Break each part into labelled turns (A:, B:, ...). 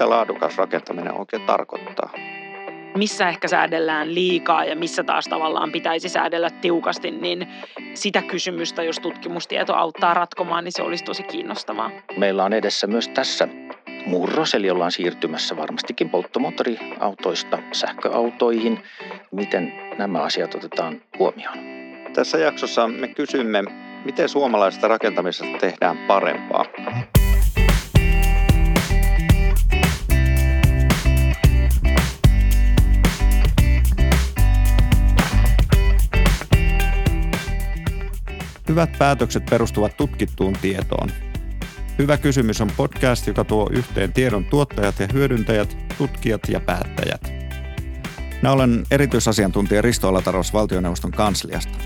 A: mitä laadukas rakentaminen oikein tarkoittaa.
B: Missä ehkä säädellään liikaa ja missä taas tavallaan pitäisi säädellä tiukasti, niin sitä kysymystä, jos tutkimustieto auttaa ratkomaan, niin se olisi tosi kiinnostavaa.
C: Meillä on edessä myös tässä murros, eli ollaan siirtymässä varmastikin polttomoottoriautoista sähköautoihin. Miten nämä asiat otetaan huomioon?
A: Tässä jaksossa me kysymme, miten suomalaisesta rakentamisesta tehdään parempaa. Hyvät päätökset perustuvat tutkittuun tietoon. Hyvä kysymys on podcast, joka tuo yhteen tiedon tuottajat ja hyödyntäjät, tutkijat ja päättäjät. Minä olen erityisasiantuntija Risto Alataros valtioneuvoston kansliasta.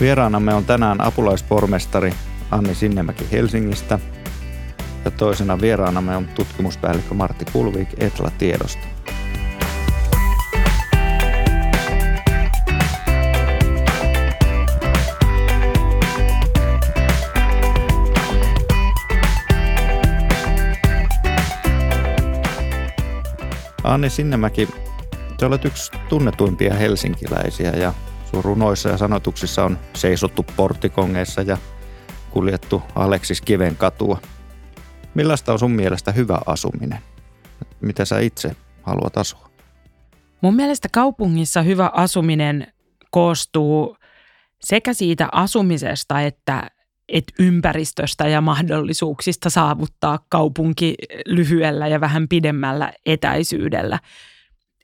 A: Vieraanamme on tänään apulaispormestari Anni Sinnemäki Helsingistä ja toisena vieraanamme on tutkimuspäällikkö Martti Kulvik Etla Tiedosta. Anni Sinnemäki, te olet yksi tunnetuimpia helsinkiläisiä ja sun runoissa ja sanotuksissa on seisottu portikongeissa ja kuljettu Aleksis Kiven katua. Millaista on sun mielestä hyvä asuminen? Mitä sä itse haluat asua?
B: Mun mielestä kaupungissa hyvä asuminen koostuu sekä siitä asumisesta että, että ympäristöstä ja mahdollisuuksista saavuttaa kaupunki lyhyellä ja vähän pidemmällä etäisyydellä.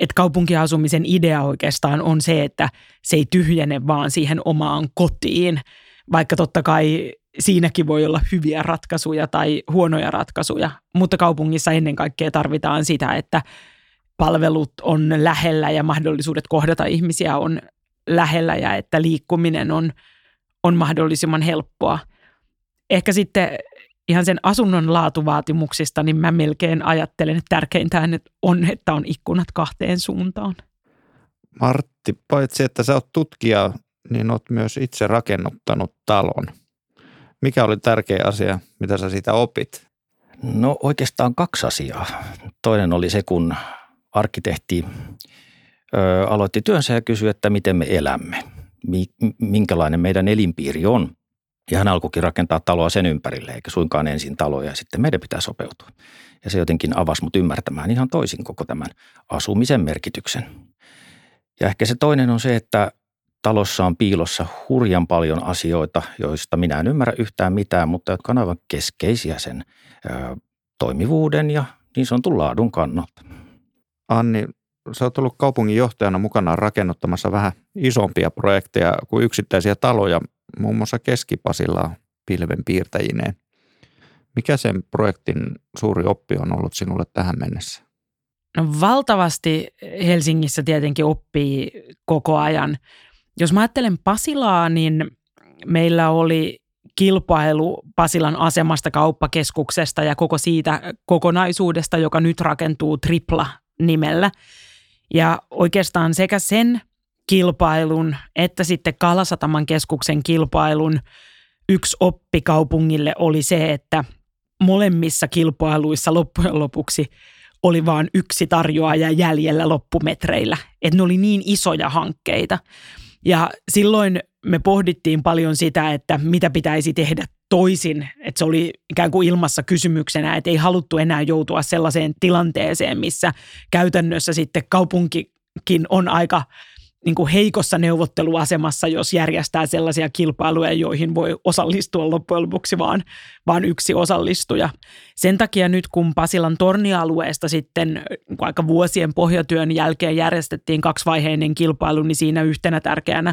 B: Että kaupunkiasumisen idea oikeastaan on se, että se ei tyhjene vaan siihen omaan kotiin, vaikka totta kai siinäkin voi olla hyviä ratkaisuja tai huonoja ratkaisuja, mutta kaupungissa ennen kaikkea tarvitaan sitä, että palvelut on lähellä ja mahdollisuudet kohdata ihmisiä on lähellä ja että liikkuminen on, on mahdollisimman helppoa. Ehkä sitten ihan sen asunnon laatuvaatimuksista, niin mä melkein ajattelen, että tärkeintä on, että on ikkunat kahteen suuntaan.
A: Martti, paitsi että sä oot tutkija, niin oot myös itse rakennuttanut talon. Mikä oli tärkeä asia, mitä sä siitä opit?
C: No oikeastaan kaksi asiaa. Toinen oli se, kun arkkitehti ö, aloitti työnsä ja kysyi, että miten me elämme, minkälainen meidän elinpiiri on. Ja hän alkoikin rakentaa taloa sen ympärille, eikä suinkaan ensin taloja ja sitten meidän pitää sopeutua. Ja se jotenkin avasi mut ymmärtämään ihan toisin koko tämän asumisen merkityksen. Ja ehkä se toinen on se, että talossa on piilossa hurjan paljon asioita, joista minä en ymmärrä yhtään mitään, mutta jotka on aivan keskeisiä sen ö, toimivuuden ja niin sanotun laadun kannalta.
A: Anni, sä oot ollut kaupunginjohtajana mukana rakennuttamassa vähän isompia projekteja kuin yksittäisiä taloja, muun muassa Keskipasilla pilvenpiirtäjineen. Mikä sen projektin suuri oppi on ollut sinulle tähän mennessä?
B: No valtavasti Helsingissä tietenkin oppii koko ajan. Jos mä ajattelen Pasilaa, niin meillä oli kilpailu Pasilan asemasta kauppakeskuksesta ja koko siitä kokonaisuudesta, joka nyt rakentuu Tripla nimellä. Ja oikeastaan sekä sen kilpailun että sitten Kalasataman keskuksen kilpailun yksi oppi kaupungille oli se, että molemmissa kilpailuissa loppujen lopuksi oli vain yksi tarjoaja jäljellä loppumetreillä. Että ne oli niin isoja hankkeita. Ja silloin me pohdittiin paljon sitä, että mitä pitäisi tehdä toisin. Että se oli ikään kuin ilmassa kysymyksenä, että ei haluttu enää joutua sellaiseen tilanteeseen, missä käytännössä sitten kaupunkikin on aika niin kuin heikossa neuvotteluasemassa, jos järjestää sellaisia kilpailuja, joihin voi osallistua loppujen lopuksi vaan, vaan yksi osallistuja. Sen takia nyt, kun Pasilan tornialueesta sitten aika vuosien pohjatyön jälkeen järjestettiin kaksivaiheinen kilpailu, niin siinä yhtenä tärkeänä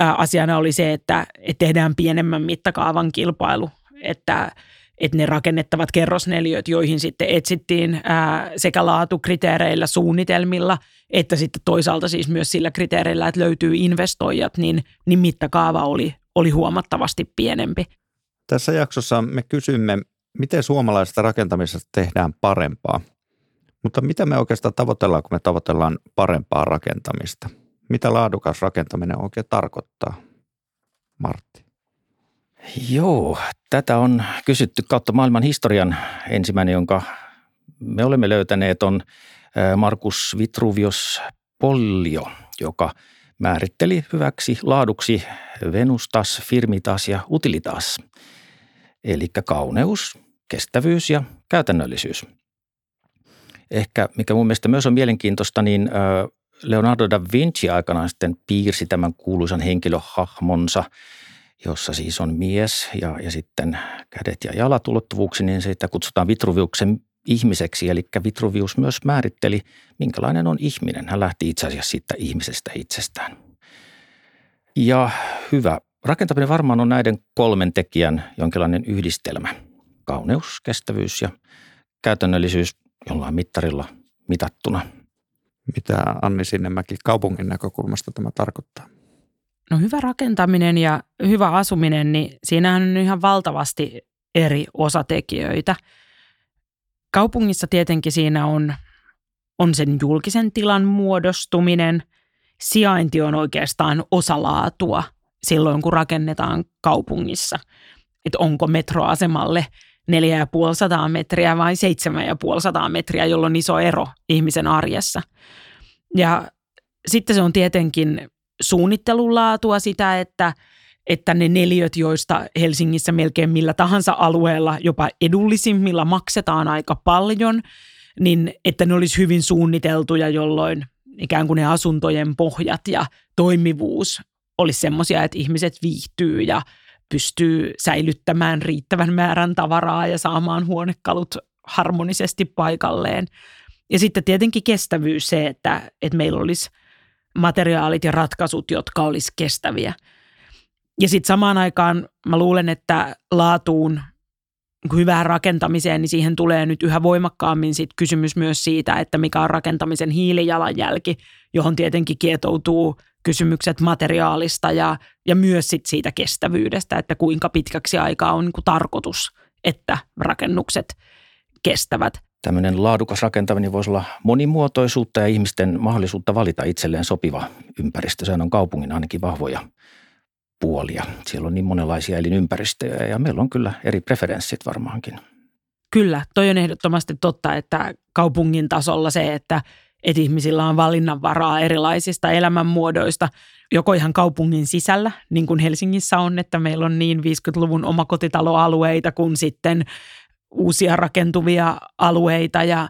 B: asiana oli se, että, että tehdään pienemmän mittakaavan kilpailu, että että ne rakennettavat kerrosneliöt, joihin sitten etsittiin ää, sekä laatukriteereillä, suunnitelmilla, että sitten toisaalta siis myös sillä kriteereillä, että löytyy investoijat, niin, niin mittakaava oli, oli huomattavasti pienempi.
A: Tässä jaksossa me kysymme, miten suomalaisesta rakentamisesta tehdään parempaa. Mutta mitä me oikeastaan tavoitellaan, kun me tavoitellaan parempaa rakentamista? Mitä laadukas rakentaminen oikein tarkoittaa? Martti?
C: Joo, tätä on kysytty kautta maailman historian. Ensimmäinen, jonka me olemme löytäneet, on Markus Vitruvius Pollio, joka määritteli hyväksi laaduksi venustas, firmitas ja utilitas, eli kauneus, kestävyys ja käytännöllisyys. Ehkä, mikä mun mielestä myös on mielenkiintoista, niin Leonardo da Vinci aikanaan sitten piirsi tämän kuuluisan henkilöhahmonsa, jossa siis on mies ja, ja sitten kädet ja jalat ulottuvuuksi, niin sitä kutsutaan Vitruviuksen ihmiseksi. Eli Vitruvius myös määritteli, minkälainen on ihminen. Hän lähti itse asiassa siitä ihmisestä itsestään. Ja hyvä rakentaminen varmaan on näiden kolmen tekijän jonkinlainen yhdistelmä. Kauneus, kestävyys ja käytännöllisyys jollain mittarilla mitattuna.
A: Mitä Anni Sinnemäki kaupungin näkökulmasta tämä tarkoittaa?
B: No hyvä rakentaminen ja hyvä asuminen, niin siinähän on ihan valtavasti eri osatekijöitä. Kaupungissa tietenkin siinä on, on sen julkisen tilan muodostuminen. Sijainti on oikeastaan osalaatua silloin, kun rakennetaan kaupungissa. Että onko metroasemalle 4500 metriä vai 7500 metriä, jolloin on iso ero ihmisen arjessa. Ja sitten se on tietenkin suunnittelun laatua sitä, että, että ne neliöt, joista Helsingissä melkein millä tahansa alueella jopa edullisimmilla maksetaan aika paljon, niin että ne olisi hyvin suunniteltuja, jolloin ikään kuin ne asuntojen pohjat ja toimivuus olisi semmoisia, että ihmiset viihtyy ja pystyy säilyttämään riittävän määrän tavaraa ja saamaan huonekalut harmonisesti paikalleen. Ja sitten tietenkin kestävyys se, että, että meillä olisi materiaalit ja ratkaisut, jotka olisi kestäviä. Ja sitten samaan aikaan mä luulen, että laatuun hyvään rakentamiseen, niin siihen tulee nyt yhä voimakkaammin sit kysymys myös siitä, että mikä on rakentamisen hiilijalanjälki, johon tietenkin kietoutuu kysymykset materiaalista ja, ja myös sit siitä kestävyydestä, että kuinka pitkäksi aikaa on niin tarkoitus, että rakennukset kestävät.
C: Tämmöinen laadukas rakentaminen voisi olla monimuotoisuutta ja ihmisten mahdollisuutta valita itselleen sopiva ympäristö. Sehän on kaupungin ainakin vahvoja puolia. Siellä on niin monenlaisia elinympäristöjä ja meillä on kyllä eri preferenssit varmaankin.
B: Kyllä, toi on ehdottomasti totta, että kaupungin tasolla se, että, että ihmisillä on valinnanvaraa erilaisista elämänmuodoista, joko ihan kaupungin sisällä, niin kuin Helsingissä on, että meillä on niin 50-luvun omakotitaloalueita kuin sitten uusia rakentuvia alueita ja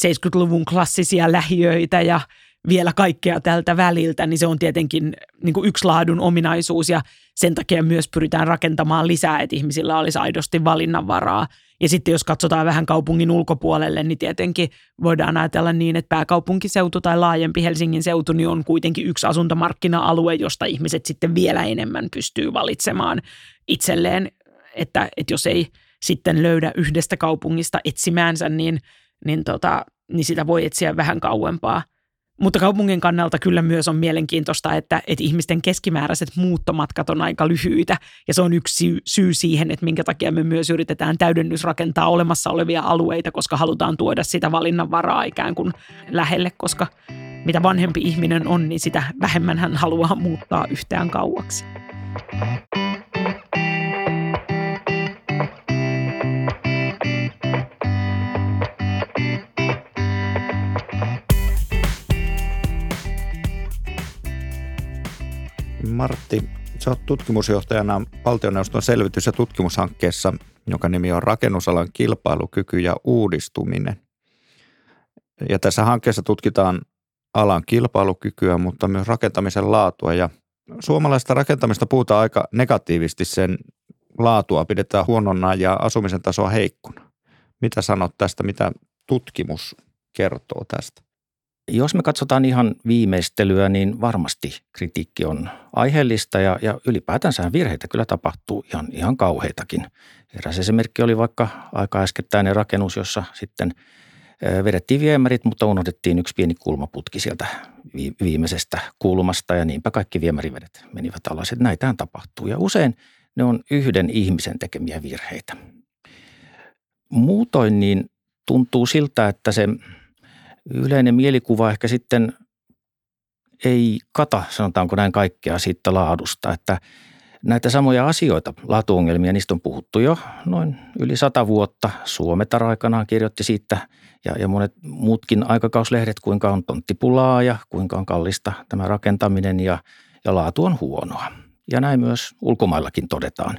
B: 70-luvun klassisia lähiöitä ja vielä kaikkea tältä väliltä, niin se on tietenkin niin kuin yksi laadun ominaisuus ja sen takia myös pyritään rakentamaan lisää, että ihmisillä olisi aidosti valinnanvaraa. Ja sitten jos katsotaan vähän kaupungin ulkopuolelle, niin tietenkin voidaan ajatella niin, että pääkaupunkiseutu tai laajempi Helsingin seutu niin on kuitenkin yksi asuntomarkkina-alue, josta ihmiset sitten vielä enemmän pystyy valitsemaan itselleen, että, että jos ei sitten löydä yhdestä kaupungista etsimäänsä, niin, niin, tota, niin sitä voi etsiä vähän kauempaa – mutta kaupungin kannalta kyllä myös on mielenkiintoista, että, että ihmisten keskimääräiset muuttomatkat on aika lyhyitä. Ja se on yksi syy, siihen, että minkä takia me myös yritetään täydennysrakentaa olemassa olevia alueita, koska halutaan tuoda sitä valinnanvaraa ikään kuin lähelle, koska mitä vanhempi ihminen on, niin sitä vähemmän hän haluaa muuttaa yhtään kauaksi.
A: Martti, sä oot tutkimusjohtajana valtioneuvoston selvitys- ja tutkimushankkeessa, joka nimi on Rakennusalan kilpailukyky ja uudistuminen. Ja tässä hankkeessa tutkitaan alan kilpailukykyä, mutta myös rakentamisen laatua. Ja suomalaista rakentamista puhutaan aika negatiivisesti, sen laatua pidetään huonona ja asumisen tasoa heikkona. Mitä sanot tästä, mitä tutkimus kertoo tästä?
C: Jos me katsotaan ihan viimeistelyä, niin varmasti kritiikki on aiheellista ja, ja ylipäätänsä virheitä kyllä tapahtuu ihan, ihan kauheitakin. Eräs esimerkki oli vaikka aika äskettäinen rakennus, jossa sitten vedettiin viemärit, mutta unohdettiin yksi pieni kulmaputki sieltä viimeisestä kulmasta ja niinpä kaikki viemärivedet menivät alas. Että näitähän tapahtuu ja usein ne on yhden ihmisen tekemiä virheitä. Muutoin niin tuntuu siltä, että se – yleinen mielikuva ehkä sitten ei kata, sanotaanko näin kaikkea siitä laadusta, että Näitä samoja asioita, laatuongelmia, niistä on puhuttu jo noin yli sata vuotta. Suometar aikanaan kirjoitti siitä ja, ja monet muutkin aikakauslehdet, kuinka on tonttipulaa ja kuinka on kallista tämä rakentaminen ja, ja laatu on huonoa. Ja näin myös ulkomaillakin todetaan.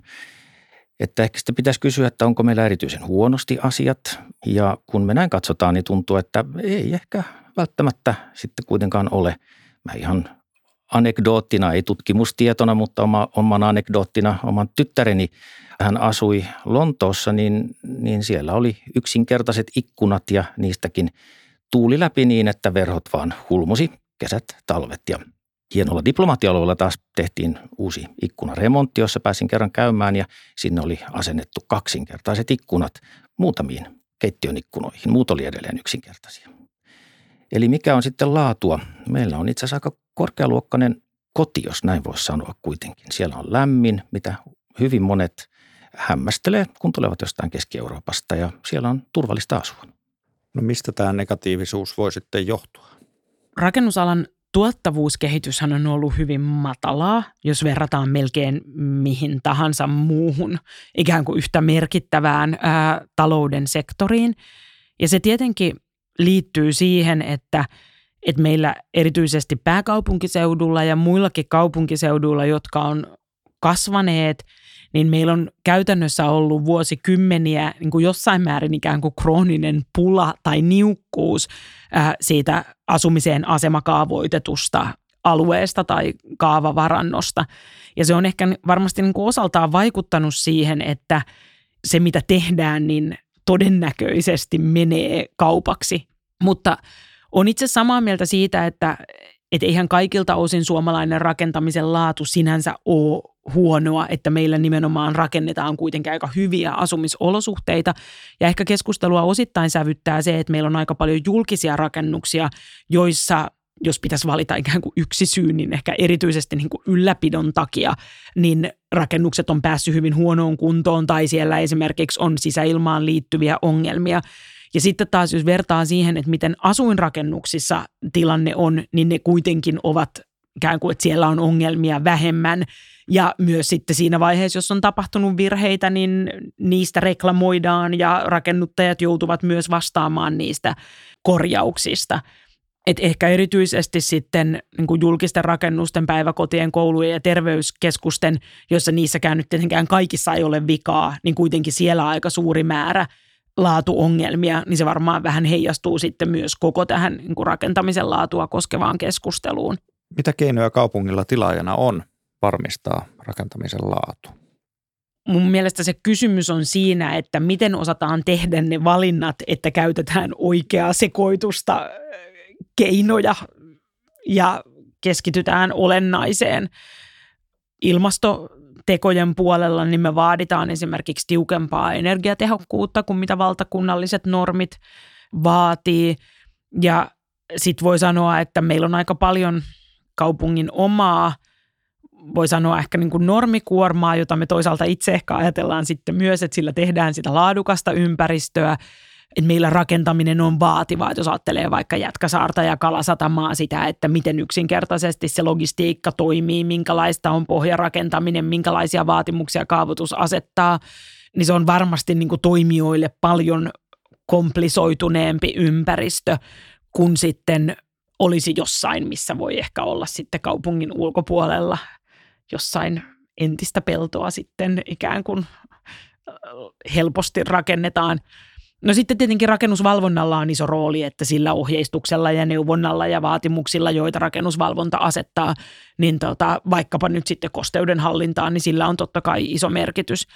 C: Että ehkä sitten pitäisi kysyä, että onko meillä erityisen huonosti asiat. Ja kun me näin katsotaan, niin tuntuu, että ei ehkä välttämättä sitten kuitenkaan ole. Mä ihan anekdoottina, ei tutkimustietona, mutta oma, oman anekdoottina, oman tyttäreni, hän asui Lontoossa, niin, niin siellä oli yksinkertaiset ikkunat ja niistäkin tuuli läpi niin, että verhot vaan hulmusi kesät, talvet ja hienolla diplomaattialueella taas tehtiin uusi ikkunaremontti, jossa pääsin kerran käymään ja sinne oli asennettu kaksinkertaiset ikkunat muutamiin keittiön ikkunoihin. Muut oli edelleen yksinkertaisia. Eli mikä on sitten laatua? Meillä on itse asiassa aika korkealuokkainen koti, jos näin voisi sanoa kuitenkin. Siellä on lämmin, mitä hyvin monet hämmästelee, kun tulevat jostain Keski-Euroopasta ja siellä on turvallista asua.
A: No mistä tämä negatiivisuus voi sitten johtua?
B: Rakennusalan tuottavuuskehityshän on ollut hyvin matalaa, jos verrataan melkein mihin tahansa muuhun ikään kuin yhtä merkittävään ää, talouden sektoriin. Ja se tietenkin liittyy siihen, että, että meillä erityisesti pääkaupunkiseudulla ja muillakin kaupunkiseuduilla, jotka on kasvaneet, niin meillä on käytännössä ollut vuosikymmeniä niin kuin jossain määrin ikään kuin krooninen pula tai niukkuus ää, siitä asumiseen asemakaavoitetusta alueesta tai kaavavarannosta. Ja se on ehkä varmasti niin kuin osaltaan vaikuttanut siihen, että se mitä tehdään, niin todennäköisesti menee kaupaksi. Mutta on itse samaa mieltä siitä, että et eihän kaikilta osin suomalainen rakentamisen laatu sinänsä ole huonoa, että meillä nimenomaan rakennetaan kuitenkin aika hyviä asumisolosuhteita. Ja ehkä keskustelua osittain sävyttää se, että meillä on aika paljon julkisia rakennuksia, joissa jos pitäisi valita ikään kuin yksi syy, niin ehkä erityisesti niin kuin ylläpidon takia, niin rakennukset on päässyt hyvin huonoon kuntoon tai siellä esimerkiksi on sisäilmaan liittyviä ongelmia. Ja sitten taas jos vertaa siihen, että miten asuinrakennuksissa tilanne on, niin ne kuitenkin ovat ikään kuin, että siellä on ongelmia vähemmän. Ja myös sitten siinä vaiheessa, jos on tapahtunut virheitä, niin niistä reklamoidaan ja rakennuttajat joutuvat myös vastaamaan niistä korjauksista – et ehkä erityisesti sitten niin kuin julkisten rakennusten, päiväkotien, koulujen ja terveyskeskusten, joissa niissäkään nyt tietenkään kaikissa ei ole vikaa, niin kuitenkin siellä aika suuri määrä laatuongelmia, niin se varmaan vähän heijastuu sitten myös koko tähän niin kuin rakentamisen laatua koskevaan keskusteluun.
A: Mitä keinoja kaupungilla tilaajana on varmistaa rakentamisen laatu?
B: Mun mielestä se kysymys on siinä, että miten osataan tehdä ne valinnat, että käytetään oikeaa sekoitusta keinoja ja keskitytään olennaiseen. Ilmastotekojen puolella niin me vaaditaan esimerkiksi tiukempaa energiatehokkuutta kuin mitä valtakunnalliset normit vaatii. Ja sitten voi sanoa, että meillä on aika paljon kaupungin omaa, voi sanoa ehkä niin kuin normikuormaa, jota me toisaalta itse ehkä ajatellaan sitten myös, että sillä tehdään sitä laadukasta ympäristöä. Että meillä rakentaminen on vaativaa, että jos ajattelee vaikka Jätkäsaarta ja Kalasatamaa sitä, että miten yksinkertaisesti se logistiikka toimii, minkälaista on pohjarakentaminen, minkälaisia vaatimuksia kaavoitus asettaa, niin se on varmasti niin kuin toimijoille paljon komplisoituneempi ympäristö kuin sitten olisi jossain, missä voi ehkä olla sitten kaupungin ulkopuolella jossain entistä peltoa sitten ikään kuin helposti rakennetaan – No sitten tietenkin rakennusvalvonnalla on iso rooli, että sillä ohjeistuksella ja neuvonnalla ja vaatimuksilla, joita rakennusvalvonta asettaa, niin tota, vaikkapa nyt sitten kosteuden hallintaan, niin sillä on totta kai iso merkitys.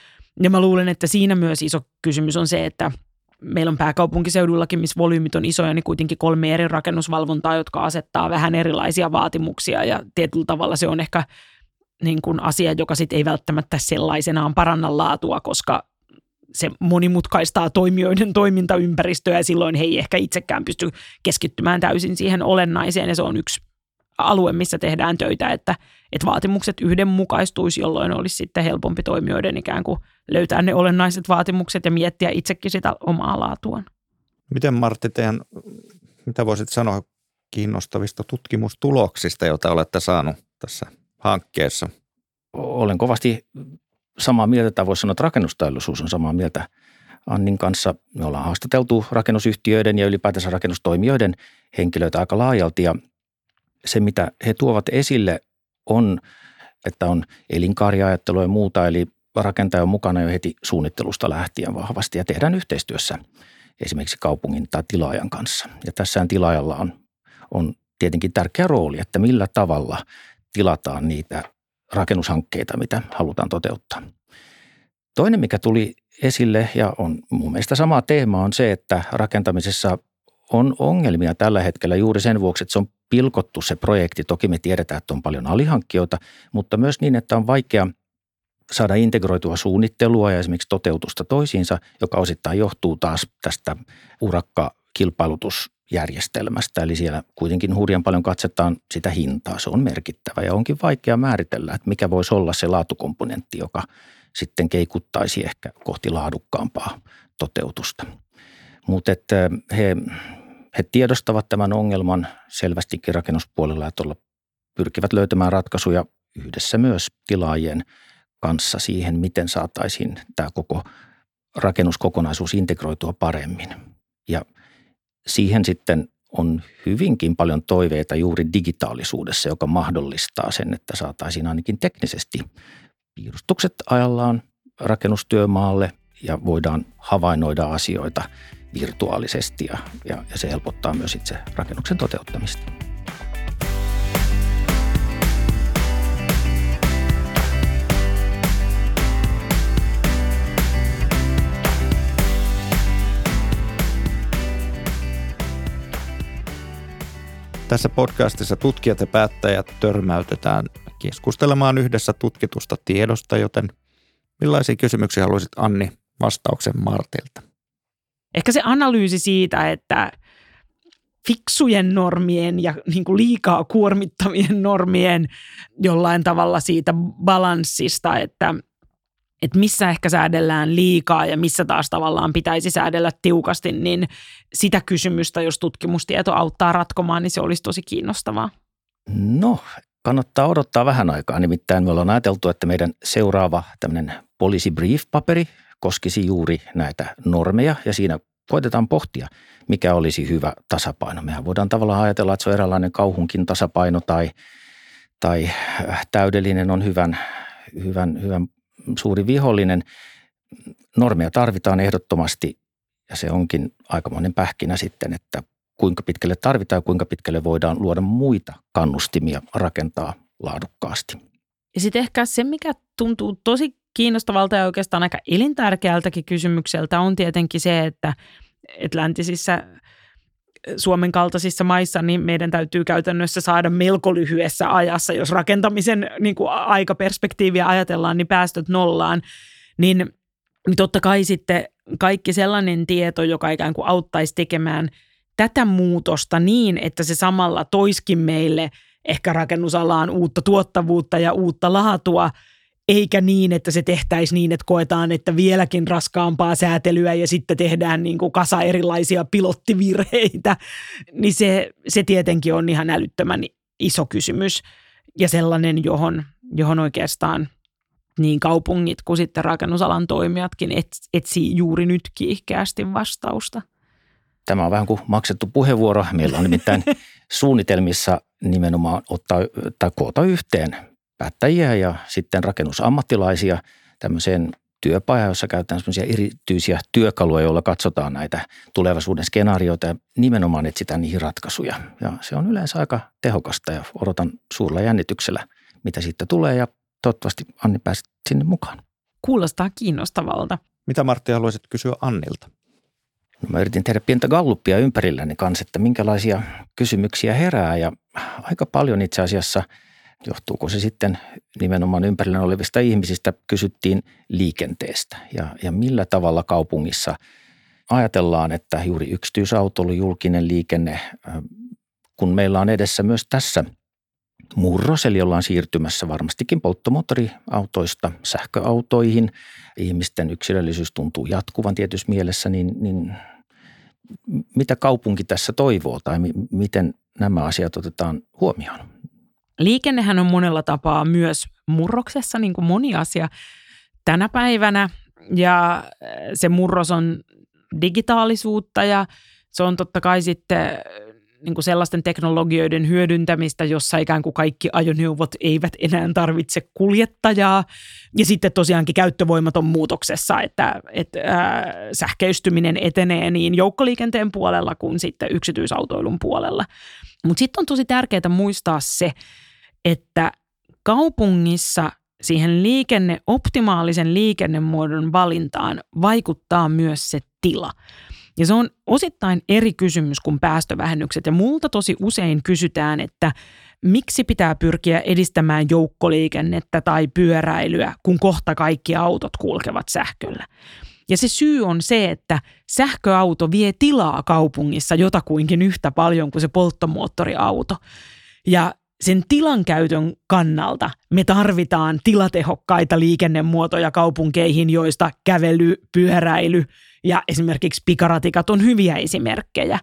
B: Ja mä luulen, että siinä myös iso kysymys on se, että meillä on pääkaupunkiseudullakin, missä volyymit on isoja, niin kuitenkin kolme eri rakennusvalvontaa, jotka asettaa vähän erilaisia vaatimuksia ja tietyllä tavalla se on ehkä niin kuin asia, joka sitten ei välttämättä sellaisenaan paranna laatua, koska se monimutkaistaa toimijoiden toimintaympäristöä ja silloin he ei ehkä itsekään pysty keskittymään täysin siihen olennaiseen ja se on yksi alue, missä tehdään töitä, että, että vaatimukset yhdenmukaistuisi, jolloin olisi sitten helpompi toimijoiden ikään kuin löytää ne olennaiset vaatimukset ja miettiä itsekin sitä omaa laatuaan.
A: Miten Martti, teidän, mitä voisit sanoa kiinnostavista tutkimustuloksista, joita olette saanut tässä hankkeessa?
C: olen kovasti samaa mieltä, tai voisi sanoa, että rakennusteollisuus on samaa mieltä Annin kanssa. Me ollaan haastateltu rakennusyhtiöiden ja ylipäätänsä rakennustoimijoiden henkilöitä aika laajalti ja se, mitä he tuovat esille on, että on elinkaariajattelua ja muuta, eli rakentaja on mukana jo heti suunnittelusta lähtien vahvasti ja tehdään yhteistyössä esimerkiksi kaupungin tai tilaajan kanssa. Ja tässä tilaajalla on, on tietenkin tärkeä rooli, että millä tavalla tilataan niitä rakennushankkeita, mitä halutaan toteuttaa. Toinen, mikä tuli esille ja on mun mielestä sama teema, on se, että rakentamisessa on ongelmia tällä hetkellä juuri sen vuoksi, että se on pilkottu se projekti. Toki me tiedetään, että on paljon alihankkijoita, mutta myös niin, että on vaikea saada integroitua suunnittelua ja esimerkiksi toteutusta toisiinsa, joka osittain johtuu taas tästä urakkakilpailutusjärjestelmästä. Eli siellä kuitenkin hurjan paljon katsetaan sitä hintaa. Se on merkittävä ja onkin vaikea määritellä, että mikä voisi olla se laatukomponentti, joka sitten keikuttaisi ehkä kohti laadukkaampaa toteutusta. Mutta että he, he tiedostavat tämän ongelman selvästikin rakennuspuolella ja tuolla pyrkivät löytämään ratkaisuja yhdessä myös tilaajien kanssa siihen, miten saataisiin tämä koko rakennuskokonaisuus integroitua paremmin. Ja siihen sitten on hyvinkin paljon toiveita juuri digitaalisuudessa, joka mahdollistaa sen, että saataisiin ainakin teknisesti piirustukset ajallaan rakennustyömaalle ja voidaan havainnoida asioita virtuaalisesti ja, ja, ja se helpottaa myös itse rakennuksen toteuttamista.
A: Tässä podcastissa tutkijat ja päättäjät törmäytetään keskustelemaan yhdessä tutkitusta tiedosta, joten millaisia kysymyksiä haluaisit Anni vastauksen Martilta?
B: Ehkä se analyysi siitä, että fiksujen normien ja niin kuin liikaa kuormittavien normien jollain tavalla siitä balanssista, että, että missä ehkä säädellään liikaa ja missä taas tavallaan pitäisi säädellä tiukasti, niin sitä kysymystä, jos tutkimustieto auttaa ratkomaan, niin se olisi tosi kiinnostavaa.
C: No, kannattaa odottaa vähän aikaa. Nimittäin me ollaan ajateltu, että meidän seuraava tämmöinen policy brief-paperi koskisi juuri näitä normeja ja siinä koitetaan pohtia, mikä olisi hyvä tasapaino. Mehän voidaan tavallaan ajatella, että se on eräänlainen kauhunkin tasapaino tai, tai äh, täydellinen on hyvän, hyvän, hyvän suuri vihollinen. Normeja tarvitaan ehdottomasti ja se onkin aikamoinen pähkinä sitten, että kuinka pitkälle tarvitaan ja kuinka pitkälle voidaan luoda muita kannustimia rakentaa laadukkaasti.
B: Ja sitten ehkä se, mikä tuntuu tosi kiinnostavalta ja oikeastaan aika elintärkeältäkin kysymykseltä on tietenkin se, että, että läntisissä Suomen kaltaisissa maissa, niin meidän täytyy käytännössä saada melko lyhyessä ajassa, jos rakentamisen niin kuin aikaperspektiiviä ajatellaan, niin päästöt nollaan, niin, niin totta kai sitten kaikki sellainen tieto, joka ikään kuin auttaisi tekemään tätä muutosta niin, että se samalla toiskin meille ehkä rakennusalaan uutta tuottavuutta ja uutta laatua – eikä niin, että se tehtäisiin niin, että koetaan, että vieläkin raskaampaa säätelyä ja sitten tehdään niin kuin kasa erilaisia pilottivirheitä, niin se, se tietenkin on ihan älyttömän iso kysymys ja sellainen, johon, johon oikeastaan niin kaupungit kuin sitten rakennusalan toimijatkin etsii juuri nyt kiihkeästi vastausta.
C: Tämä on vähän kuin maksettu puheenvuoro. Meillä on nimittäin suunnitelmissa nimenomaan ottaa tai koota yhteen päättäjiä ja sitten rakennusammattilaisia tämmöiseen työpajaan, jossa käytetään semmoisia erityisiä työkaluja, joilla katsotaan näitä tulevaisuuden skenaarioita ja nimenomaan etsitään niihin ratkaisuja. Ja se on yleensä aika tehokasta ja odotan suurella jännityksellä, mitä siitä tulee ja toivottavasti Anni pääsit sinne mukaan.
B: Kuulostaa kiinnostavalta.
A: Mitä Martti haluaisit kysyä Annilta?
C: No mä yritin tehdä pientä galluppia ympärilläni kanssa, että minkälaisia kysymyksiä herää ja aika paljon itse asiassa – Johtuuko se sitten nimenomaan ympärillä olevista ihmisistä, kysyttiin liikenteestä ja, ja millä tavalla kaupungissa ajatellaan, että juuri yksityisautoilu, julkinen liikenne, kun meillä on edessä myös tässä murros, eli ollaan siirtymässä varmastikin polttomoottoriautoista sähköautoihin. Ihmisten yksilöllisyys tuntuu jatkuvan tietyssä mielessä, niin, niin mitä kaupunki tässä toivoo tai miten nämä asiat otetaan huomioon?
B: Liikennehän on monella tapaa myös murroksessa, niin kuin moni asia tänä päivänä. Ja se murros on digitaalisuutta ja se on totta kai sitten niin kuin sellaisten teknologioiden hyödyntämistä, jossa ikään kuin kaikki ajoneuvot eivät enää tarvitse kuljettajaa. Ja sitten tosiaankin käyttövoimat on muutoksessa, että, että ää, sähköistyminen etenee niin joukkoliikenteen puolella kuin sitten yksityisautoilun puolella. Mutta sitten on tosi tärkeää muistaa se, että kaupungissa siihen liikenne, optimaalisen liikennemuodon valintaan vaikuttaa myös se tila. Ja se on osittain eri kysymys kuin päästövähennykset. Ja multa tosi usein kysytään, että miksi pitää pyrkiä edistämään joukkoliikennettä tai pyöräilyä, kun kohta kaikki autot kulkevat sähköllä. Ja se syy on se, että sähköauto vie tilaa kaupungissa jotakuinkin yhtä paljon kuin se polttomoottoriauto. Ja sen tilan käytön kannalta me tarvitaan tilatehokkaita liikennemuotoja kaupunkeihin, joista kävely, pyöräily – ja esimerkiksi pikaratikat on hyviä esimerkkejä.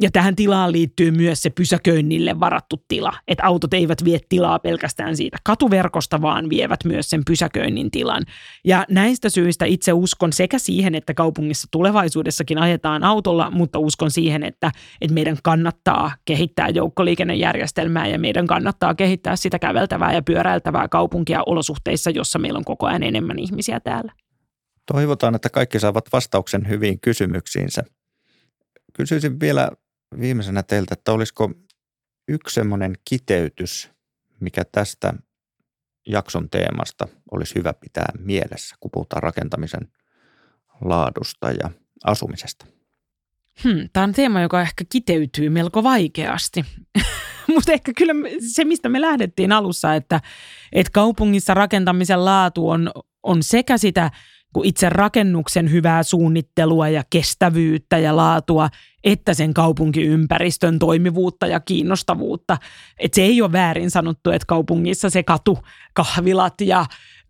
B: Ja tähän tilaan liittyy myös se pysäköinnille varattu tila. Että autot eivät vie tilaa pelkästään siitä katuverkosta, vaan vievät myös sen pysäköinnin tilan. Ja näistä syistä itse uskon sekä siihen, että kaupungissa tulevaisuudessakin ajetaan autolla, mutta uskon siihen, että, että meidän kannattaa kehittää joukkoliikennejärjestelmää ja meidän kannattaa kehittää sitä käveltävää ja pyöräiltävää kaupunkia olosuhteissa, jossa meillä on koko ajan enemmän ihmisiä täällä.
A: Toivotaan, että kaikki saavat vastauksen hyviin kysymyksiinsä. Kysyisin vielä viimeisenä teiltä, että olisiko yksi semmoinen kiteytys, mikä tästä jakson teemasta olisi hyvä pitää mielessä, kun puhutaan rakentamisen laadusta ja asumisesta?
B: Hmm, tämä on teema, joka ehkä kiteytyy melko vaikeasti. Mutta ehkä kyllä se, mistä me lähdettiin alussa, että, että kaupungissa rakentamisen laatu on, on sekä sitä – itse rakennuksen hyvää suunnittelua ja kestävyyttä ja laatua, että sen kaupunkiympäristön toimivuutta ja kiinnostavuutta. Et se ei ole väärin sanottu, että kaupungissa se katu, kahvilat ja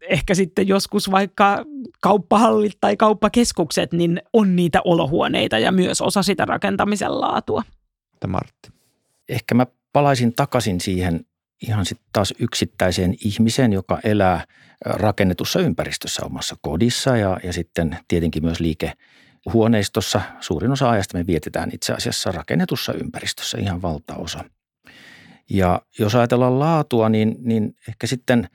B: ehkä sitten joskus vaikka kauppahallit tai kauppakeskukset, niin on niitä olohuoneita ja myös osa sitä rakentamisen laatua.
A: Martti.
C: Ehkä mä palaisin takaisin siihen ihan sitten taas yksittäiseen ihmiseen, joka elää rakennetussa ympäristössä omassa kodissa ja, ja sitten tietenkin myös liikehuoneistossa. Suurin osa ajasta me vietetään itse asiassa rakennetussa ympäristössä ihan valtaosa. Ja jos ajatellaan laatua, niin, niin ehkä sitten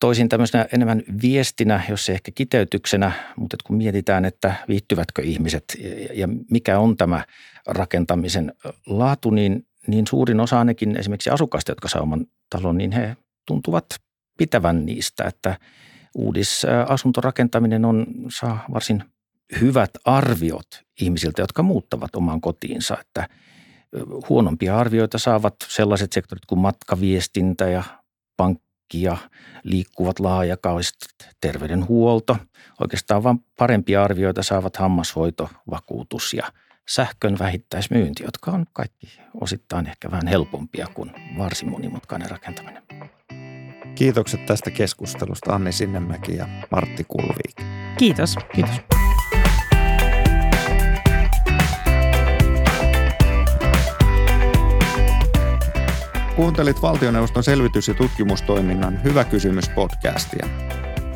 C: toisin tämmöisenä enemmän viestinä, jos se ehkä kiteytyksenä, mutta kun mietitään, että viittyvätkö ihmiset ja mikä on tämä rakentamisen laatu, niin niin suurin osa ainakin esimerkiksi asukkaista, jotka saa oman talon, niin he tuntuvat pitävän niistä, että uudisasuntorakentaminen on, saa varsin hyvät arviot ihmisiltä, jotka muuttavat omaan kotiinsa, että huonompia arvioita saavat sellaiset sektorit kuin matkaviestintä ja pankki ja liikkuvat laajakaistat, terveydenhuolto. Oikeastaan vain parempia arvioita saavat hammashoito, vakuutus ja – sähkön vähittäismyynti, jotka on kaikki osittain ehkä vähän helpompia kuin varsin monimutkainen rakentaminen.
A: Kiitokset tästä keskustelusta Anni Sinnemäki ja Martti Kulviik.
B: Kiitos.
C: Kiitos.
A: Kuuntelit valtioneuvoston selvitys- ja tutkimustoiminnan Hyvä kysymys podcastia.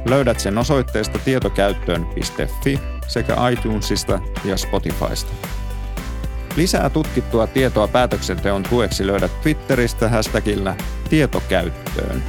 A: Löydät sen osoitteesta tietokäyttöön.fi sekä iTunesista ja Spotifysta. Lisää tutkittua tietoa päätöksenteon tueksi löydät Twitteristä hashtagillä tietokäyttöön.